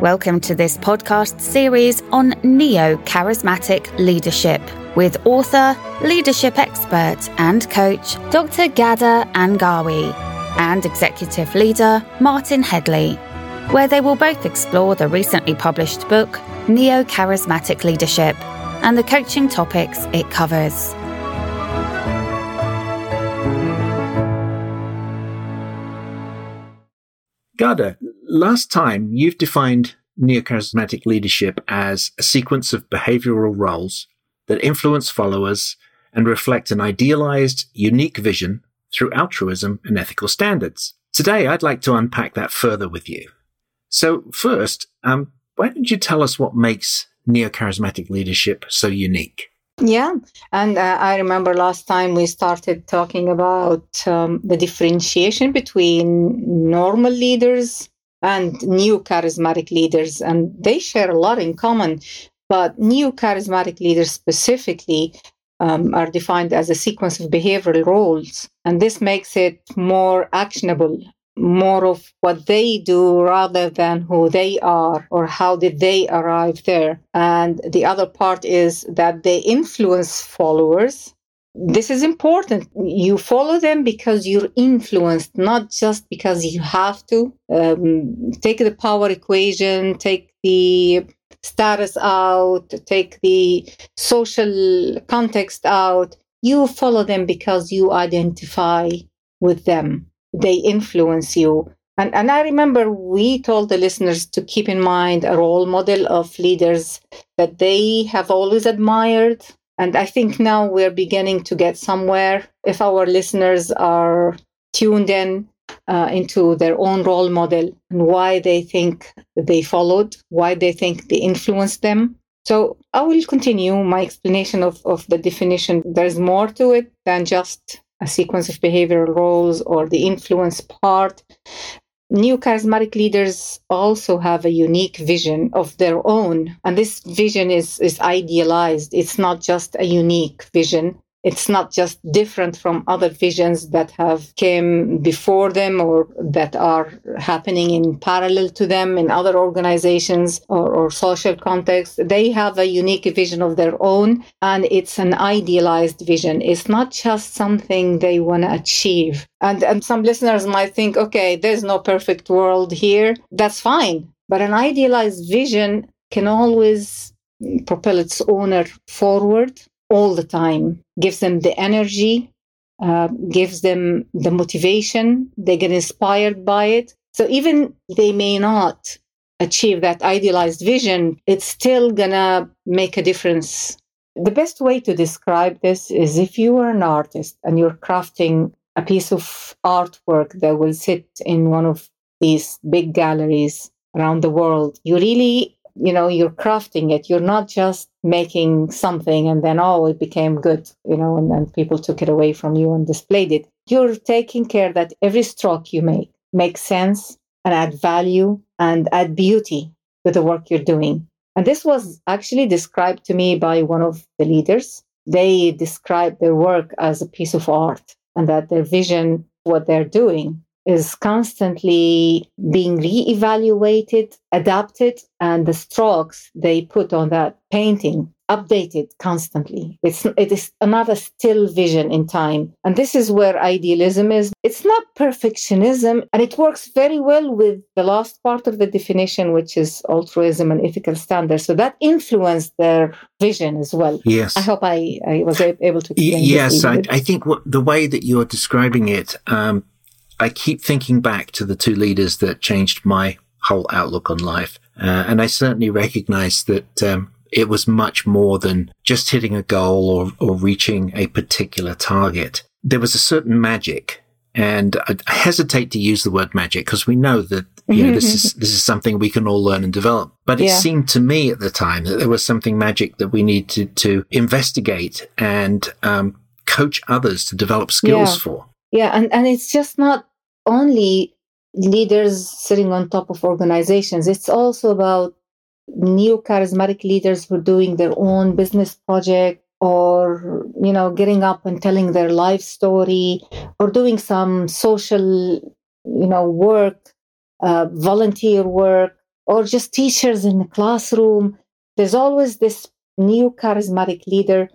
Welcome to this podcast series on neo charismatic leadership with author, leadership expert, and coach Dr. Gada Angawi and executive leader Martin Headley, where they will both explore the recently published book Neo Charismatic Leadership and the coaching topics it covers. Gada, last time you've defined neocharismatic leadership as a sequence of behavioral roles that influence followers and reflect an idealized, unique vision through altruism and ethical standards. Today, I'd like to unpack that further with you. So first, um, why don't you tell us what makes neocharismatic leadership so unique? Yeah, and uh, I remember last time we started talking about um, the differentiation between normal leaders and neo charismatic leaders, and they share a lot in common. But neo charismatic leaders specifically um, are defined as a sequence of behavioral roles, and this makes it more actionable more of what they do rather than who they are or how did they arrive there. And the other part is that they influence followers. This is important. You follow them because you're influenced, not just because you have to. Um, take the power equation, take the status out, take the social context out. You follow them because you identify with them they influence you. And, and I remember we told the listeners to keep in mind a role model of leaders that they have always admired. And I think now we're beginning to get somewhere. If our listeners are tuned in uh, into their own role model and why they think they followed, why they think they influenced them. So I will continue my explanation of, of the definition. There's more to it than just a sequence of behavioral roles or the influence part. Neo charismatic leaders also have a unique vision of their own, and this vision is, is idealized. It's not just a unique vision, it's not just different from other visions that have came before them or that are happening in parallel to them in other organizations or, or social contexts they have a unique vision of their own and it's an idealized vision. It's not just something they want to achieve. And, and some listeners might think okay there's no perfect world here. That's fine. But an idealized vision can always propel its owner forward all the time, gives them the energy, uh, gives them the motivation. They get inspired by it. So even they may not achieve that idealized vision, it's still gonna make a difference. The best way to describe this is if you are an artist and you're crafting a piece of artwork that will sit in one of these big galleries around the world, you really you know you're crafting it. You're not just making something and then oh it became good you know and then people took it away from you and displayed it. You're taking care that every stroke you make makes sense and add value and add beauty to the work you're doing. And this was actually described to me by one of the leaders. They described their work as a piece of art and that their vision what they're doing is constantly being re-evaluated, adapted, and the strokes they put on that painting updated constantly. It's it is another still vision in time. And this is where idealism is. It's not perfectionism, and it works very well with the last part of the definition, which is altruism and ethical standards. So that influenced their vision as well. Yes. I hope I, I was able to Yes, I, I, think what, the way that you're describing it um, I keep thinking back to the two leaders that changed my whole outlook on life. Uh, and I certainly recognize that um, it was much more than just hitting a goal or, or reaching a particular target. There was a certain magic. And I, hesitate to use the word magic because we know that you know, this is this is something we can all learn and develop. But it yeah. seemed to me at the time that there was something magic that we needed to investigate and um, coach others to develop skills yeah. for. Yeah, and, and it's just not only leaders sitting on top of organizations, it's also about neo charismatic leaders who are doing their own business project or you know getting up and telling their life story or doing some social you know work uh, volunteer work or just teachers in the classroom. There's always this neo charismatic leader.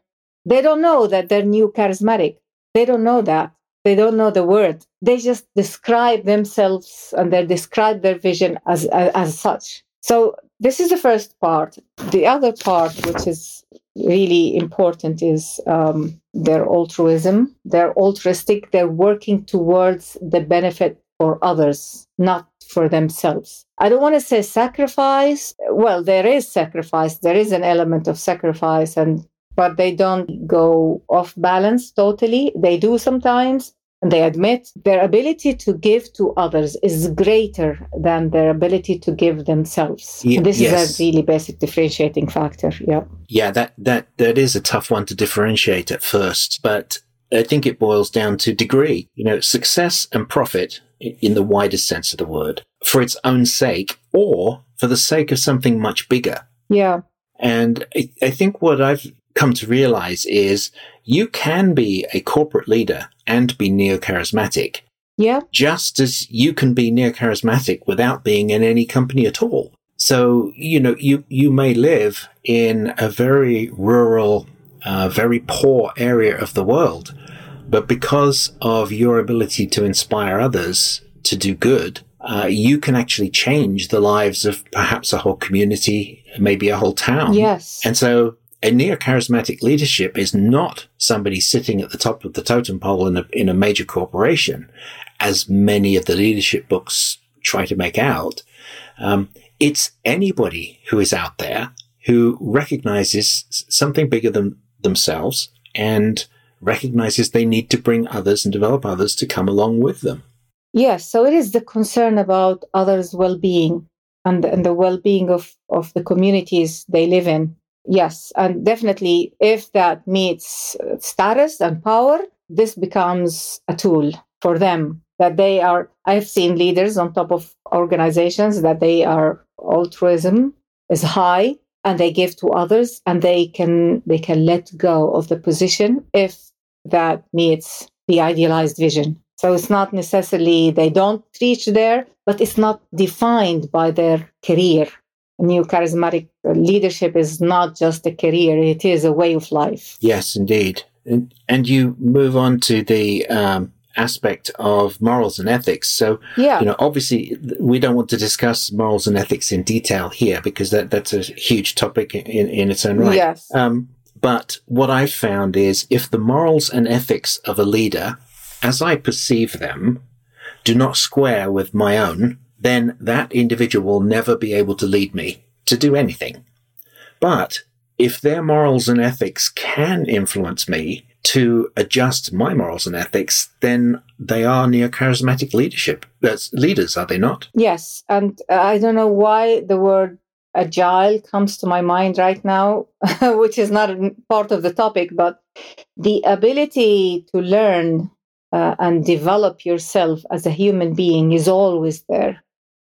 They don't know that they're neo charismatic. They don't know that. They don't know the word. They just describe themselves and they describe their vision as, as, as such. So this is the first part. The other part, which is really important, is um, their altruism. They're altruistic. They're working towards the benefit for others, not for themselves. I don't want to say sacrifice. Well, there is sacrifice. There is an element of sacrifice, and but they don't go off balance totally. They do sometimes, and they admit their ability to give to others is greater than their ability to give themselves. Y- this yes. is a really basic differentiating factor. Yeah. Yeah, that, that, that is a tough one to differentiate at first, but I think it boils down to degree. You know, success and profit in the widest sense of the word for its own sake or for the sake of something much bigger. Yeah. And I, I think what I've come to realize is you can be a corporate leader and be neo-charismatic. Yeah. Just as you can be neo-charismatic without being in any company at all. So, you know, you, you may live in a very rural, uh, very poor area of the world, but because of your ability to inspire others to do good, uh, you can actually change the lives of perhaps a whole community, maybe a whole town. Yes. And so a neo-charismatic leadership is not somebody sitting at the top of the totem pole in a, in a major corporation, as many of the leadership books try to make out. Um, it's anybody who is out there who recognizes something bigger than themselves and recognizes they need to bring others and develop others to come along with them. Yes, so it is the concern about others' well-being and, and the well-being of, of the communities they live in Yes, and definitely if that meets uh, status and power, this becomes a tool for them that they are. I've seen leaders on top of organizations that they are altruism is high and they give to others and they can they can let go of the position if that meets the idealized vision. So it's not necessarily they don't reach there, but it's not defined by their career neo charismatic leadership is not just a career, it is a way of life. Yes, indeed. And, and you move on to the um, aspect of morals and ethics. So, yeah. you know, obviously we don't want to discuss morals and ethics in detail here because that, that's a huge topic in, in its own right. Yes. Um, but what I've found is if the morals and ethics of a leader, as I perceive them, do not square with my own, then that individual will never be able to lead me to do anything. But if their morals and ethics can influence me to adjust my morals and ethics, then they are neo-charismatic leadership That's leaders, are they not? Yes, and I don't know why the word agile comes to my mind right now, which is not part of the topic, but the ability to learn uh, and develop yourself as a human being is always there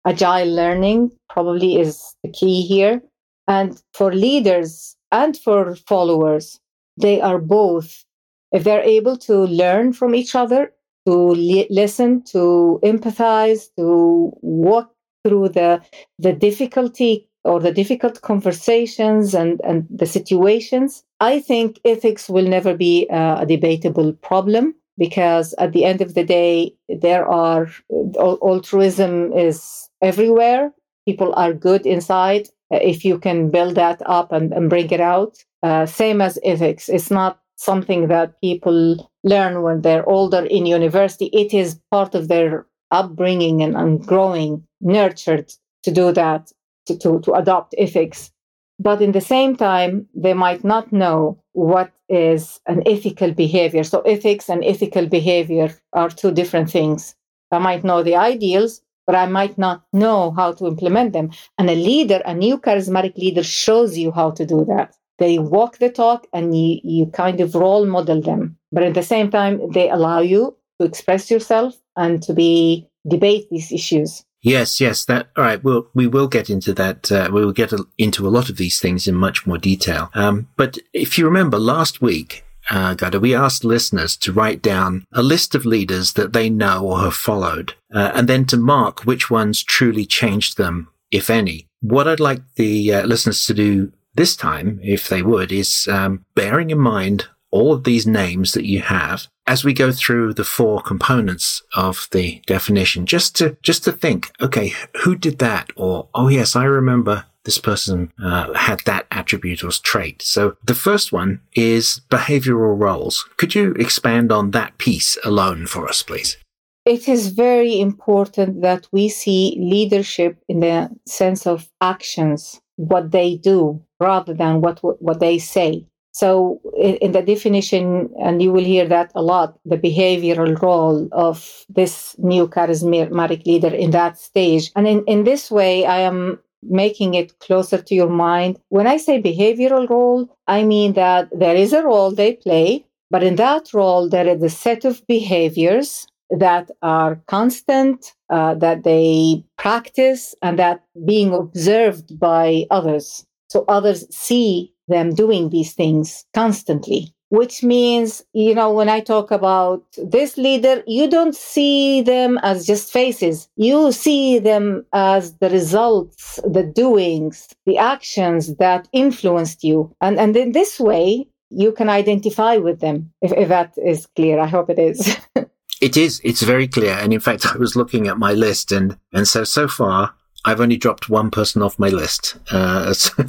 agile learning probably is the key here. And for leaders and for followers, they are both. If they're able to learn from each other, to li- listen, to empathize, to walk through the the difficulty or the difficult conversations and, and the situations, I think ethics will never be a debatable problem because at the end of the day, there are altruism is everywhere. People are good inside. Uh, if you can build that up and, and bring it out, uh, same as ethics. It's not something that people learn when they're older in university. It is part of their upbringing and, and growing, nurtured to do that, to, to, to adopt ethics. But in the same time, they might not know what is an ethical behavior. So, ethics and ethical behavior are two different things. I might know the ideals, but I might not know how to implement them. And a leader, a neo charismatic leader, shows you how to do that. They walk the talk and you, you kind of role model them. But at the same time, they allow you to express yourself and to be debate these issues. Yes, yes, that, all right. We'll, we will get into that. Uh, we will get a, into a lot of these things in much more detail. Um, but if you remember last week, uh, we asked listeners to write down a list of leaders that they know or have followed, uh, and then to mark which ones truly changed them, if any. what I'd like the uh, listeners to do this time, if they would, is um, bearing in mind all of these names that you have as we go through the four components of the definition, just to just to think, okay, who did that? Or oh yes, I remember this person uh, had that attribute or trait. So the first one is behavioral roles. Could you expand on that piece alone for us, please? It is very important that we see leadership in the sense of actions, what they do, rather than what what they say. So, in, the definition, and you will hear that a lot, the behavioral role of this neo charismatic leader in that stage. And in, in this way, I am making it closer to your mind. When I say behavioral role, I mean that there is a role they play, but in that role, there is a set of behaviors that are constant, uh, that they practice, and that being observed by others. So others see them doing these things constantly which means, you know, when I talk about this leader, you don't see them as just faces. You see them as the results, the doings, the actions that influenced you. And, and in this way, you can identify with them, if, if that is clear. I hope it is. it is. It's very clear. And in fact, I was looking at my list and, and so, so far, I've only dropped one person off my list, uh,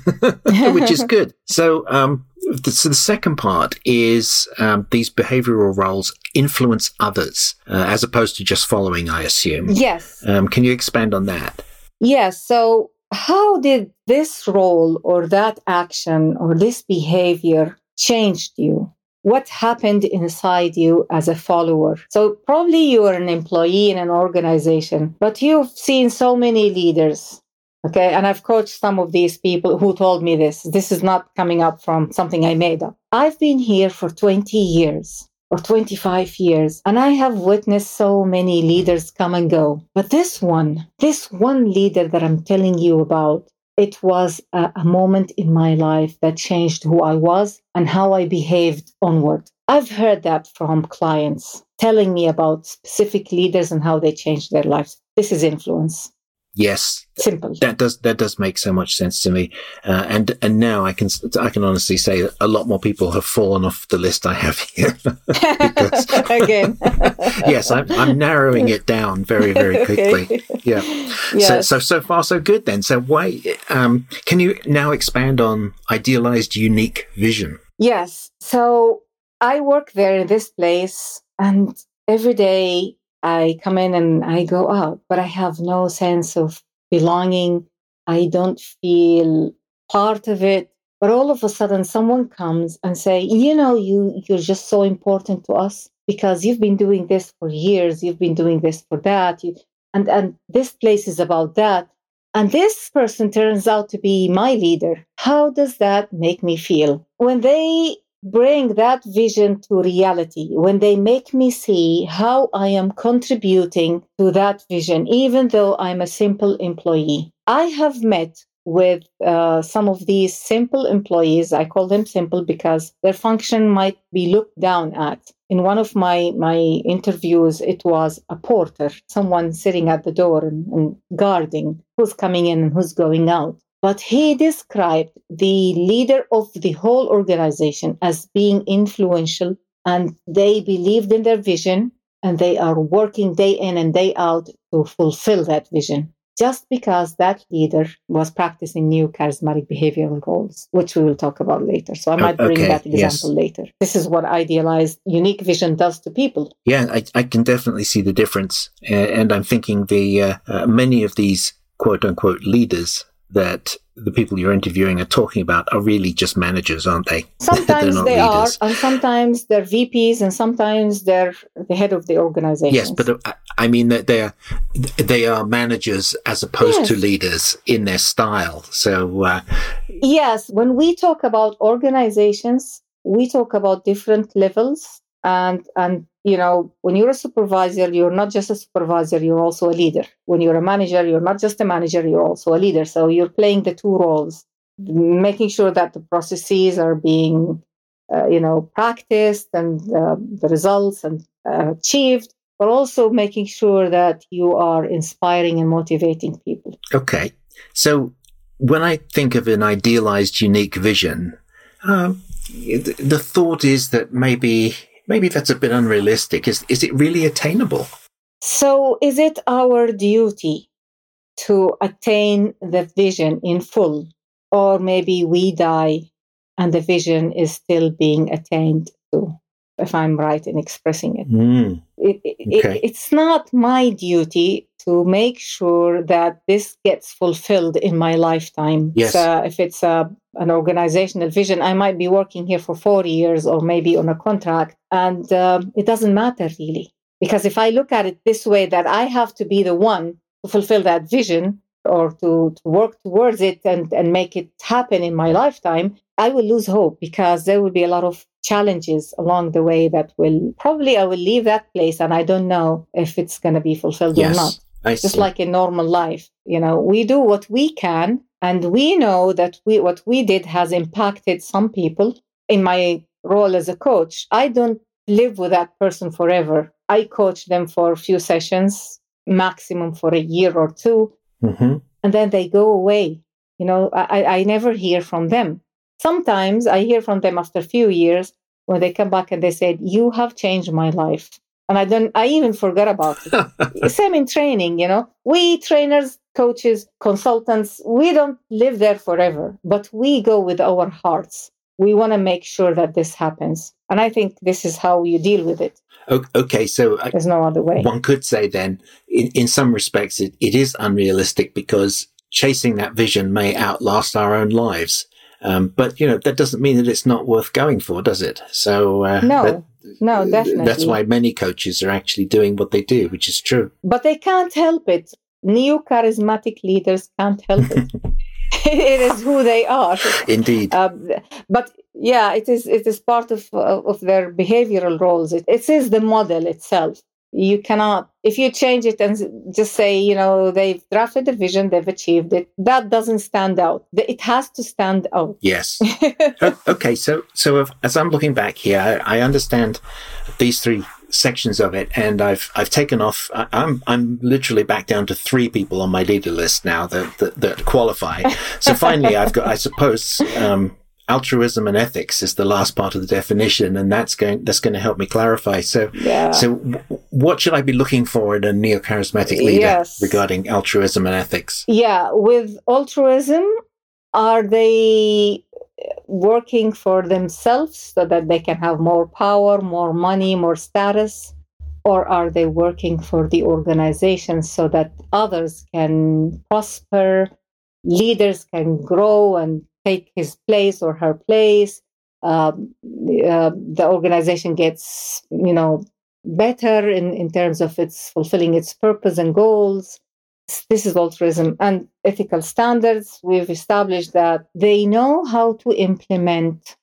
which is good. So, um, so the second part is um, these behavioral roles influence others uh, as opposed to just following, I assume. Yes. Um, can you expand on that? Yes. So, how did this role or that action or this behavior changed you? What happened inside you as a follower? So, probably you are an employee in an organization, but you've seen so many leaders Okay. And I've coached some of these people who told me this. This is not coming up from something I made up. I've been here for 20 years or 25 years, and I have witnessed so many leaders come and go. But this one, this one leader that I'm telling you about, it was a, a moment in my life that changed who I was and how I behaved onward. I've heard that from clients telling me about specific leaders and how they changed their lives. This is influence. Yes, simple. That does that does make so much sense to me, uh, and and now I can I can honestly say that a lot more people have fallen off the list I have here. because, Again, yes, I'm I'm narrowing it down very very quickly. Yeah. Yes. So so so far so good then. So why um, can you now expand on idealized unique vision? Yes. So I work there in this place, and every day I come in and I go out, but I have no sense of belonging. I don't feel part of it. But all of a sudden, someone comes and say, "You know, you you're just so important to us because you've been doing this for years. You've been doing this for that, you, and and this place is about that." And this person turns out to be my leader. How does that make me feel? When they bring that vision to reality, when they make me see how I am contributing to that vision, even though I'm a simple employee. I have met with uh, some of these simple employees. I call them simple because their function might be looked down at. In one of my, my interviews, it was a porter, someone sitting at the door and, and guarding who's coming in and who's going out. But he described the leader of the whole organization as being influential, and they believed in their vision and they are working day in and day out to fulfill that vision. Just because that leader was practicing neo charismatic behavioral goals, which we will talk about later. So I might bring okay, that example yes. later. This is what idealized unique vision does to people. Yeah, I, I can definitely see the difference. Uh, and I'm thinking the uh, uh, many of these quote unquote leaders that the people you're interviewing are talking about are really just managers, aren't they? Sometimes they leaders. are, and sometimes they're VPs, and sometimes they're the head of the organization. Yes, but uh, I mean that they are they are managers as opposed yes. to leaders in their style. So uh, yes, when we talk about organizations, we talk about different levels and and you know when you're a supervisor you're not just a supervisor you're also a leader. When you're a manager you're not just a manager you're also a leader. So you're playing the two roles making sure that the processes are being uh, you know practiced and uh, the results and uh, achieved but also making sure that you are inspiring and motivating people. Okay. So when I think of an idealized, unique vision, um, the thought is that maybe maybe that's a bit unrealistic. Is is it really attainable? So, is it our duty to attain the vision in full, or maybe we die and the vision is still being attained to? If I'm right in expressing it, mm. it, it, okay. it it's not my duty to make sure that this gets fulfilled in my lifetime. Yes. So if it's a, an organizational vision, I might be working here for 40 years or maybe on a contract, and um, it doesn't matter really. Because if I look at it this way, that I have to be the one to fulfill that vision or to, to work towards it and, and make it happen in my lifetime, I will lose hope because there will be a lot of challenges along the way that will probably I will leave that place and I don't know if it's going to be fulfilled yes. or not. I just see. like in normal life you know we do what we can and we know that we what we did has impacted some people. In my role as a coach i don't live with that person forever. I coach them for a few sessions maximum for a year or 2 mm-hmm. and then they go away. You know I, I never hear from them. Sometimes i hear from them after a few years when they come back and they said you have changed my life and I don't I even forgot about it. Same in training, you know. We trainers, coaches, consultants, we don't live there forever, but we go with our hearts. We want to make sure that this happens. And I think this is how you deal with it. Okay, so uh, there's no other way. One could say then, in, in some respects, it, it is unrealistic because chasing that vision may outlast our own lives. Um, but you know that doesn't mean that it's not worth going for, does it? So uh, no, that, no, definitely. That's why many coaches are actually doing what they do, which is true. But they can't help it. Neo charismatic leaders can't help it. it is who they are. Indeed. Uh, but yeah, it is. It is part of of their behavioral roles. It, it is the model itself you cannot if you change it and just say you know they've drafted the vision they've achieved it that doesn't stand out. It has to stand out. Yes. Okay so so as i'm looking back here I, I, understand these three sections of it and i've i've taken off I, i'm i'm literally back down to three people on my leader list now that that, that qualify. So finally i've got i suppose um altruism and ethics is the last part of the definition and that's going that's going to help me clarify so yeah. so what should i be looking for in a neo-charismatic leader yes. regarding altruism and ethics yeah with altruism are they working for themselves so that they can have more power more money more status or are they working for the organization so that others can prosper leaders can grow and take his place or her place. Um, uh, the organization gets, you know, better in, in terms of its fulfilling its purpose and goals. This is altruism and ethical standards. We've established that they know how to implement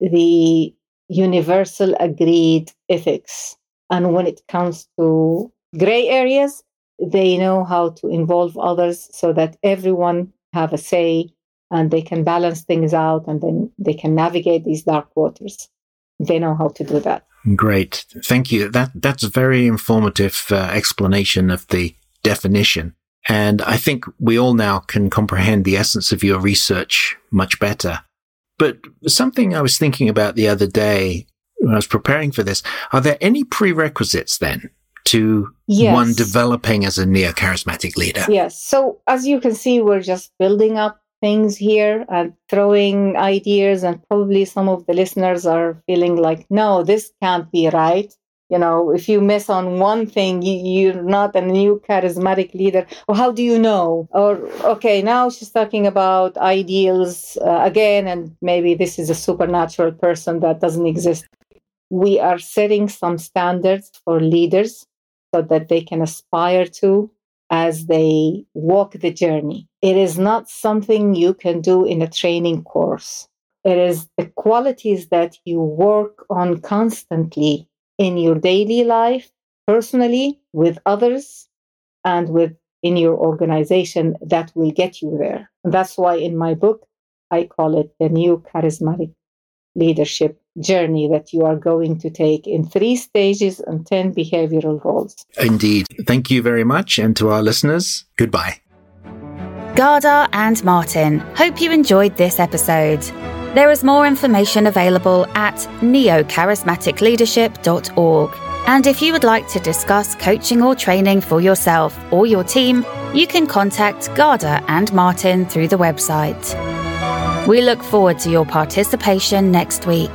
the universal agreed ethics. And when it comes to gray areas, they know how to involve others so that everyone have a say and they can balance things out and then they can navigate these dark waters. They know how to do that. Great. Thank you. That, that's a very informative uh, explanation of the definition. And I think we all now can comprehend the essence of your research much better. But something I was thinking about the other day when I was preparing for this, are there any prerequisites then to yes. one developing as a neo charismatic leader? Yes. So as you can see, we're just building up things here. And throwing ideas and probably some of the listeners are feeling like no this can't be right. You know if you miss on one thing you, are not a neo charismatic leader. Or how do you know? Or okay now she's talking about ideals uh, again and maybe this is a supernatural person that doesn't exist. We are setting some standards for leaders so that they can aspire to as they walk the journey. It is not something you can do in a training course. It is the qualities that you work on constantly in your daily life, personally, with others, and with in your organization that will get you there. And that's why in my book, I call it the neo charismatic leadership journey that you are going to take in three stages and 10 behavioral roles. Indeed. Thank you very much. And to our listeners, goodbye. Gada and Martin, hope you enjoyed this episode. There is more information available at neocharismaticleadership.org. And if you would like to discuss coaching or training for yourself or your team, you can contact Gada and Martin through the website. We look forward to your participation next week.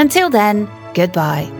Until then, goodbye.